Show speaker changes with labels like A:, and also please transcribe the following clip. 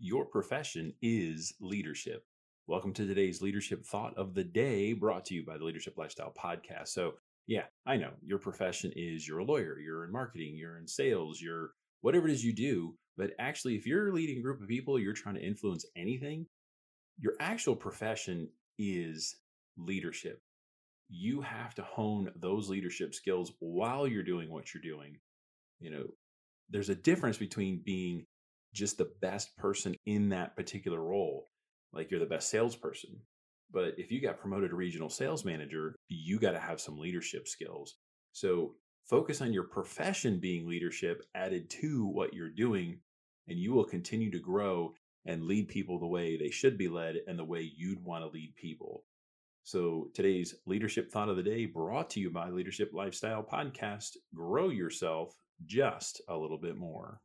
A: Your profession is leadership. Welcome to today's leadership thought of the day brought to you by the Leadership Lifestyle Podcast. So, yeah, I know your profession is you're a lawyer, you're in marketing, you're in sales, you're whatever it is you do. But actually, if you're leading a group of people, you're trying to influence anything, your actual profession is leadership. You have to hone those leadership skills while you're doing what you're doing. You know, there's a difference between being just the best person in that particular role. Like you're the best salesperson. But if you got promoted to regional sales manager, you got to have some leadership skills. So focus on your profession being leadership added to what you're doing, and you will continue to grow and lead people the way they should be led and the way you'd want to lead people. So today's leadership thought of the day brought to you by Leadership Lifestyle Podcast. Grow yourself just a little bit more.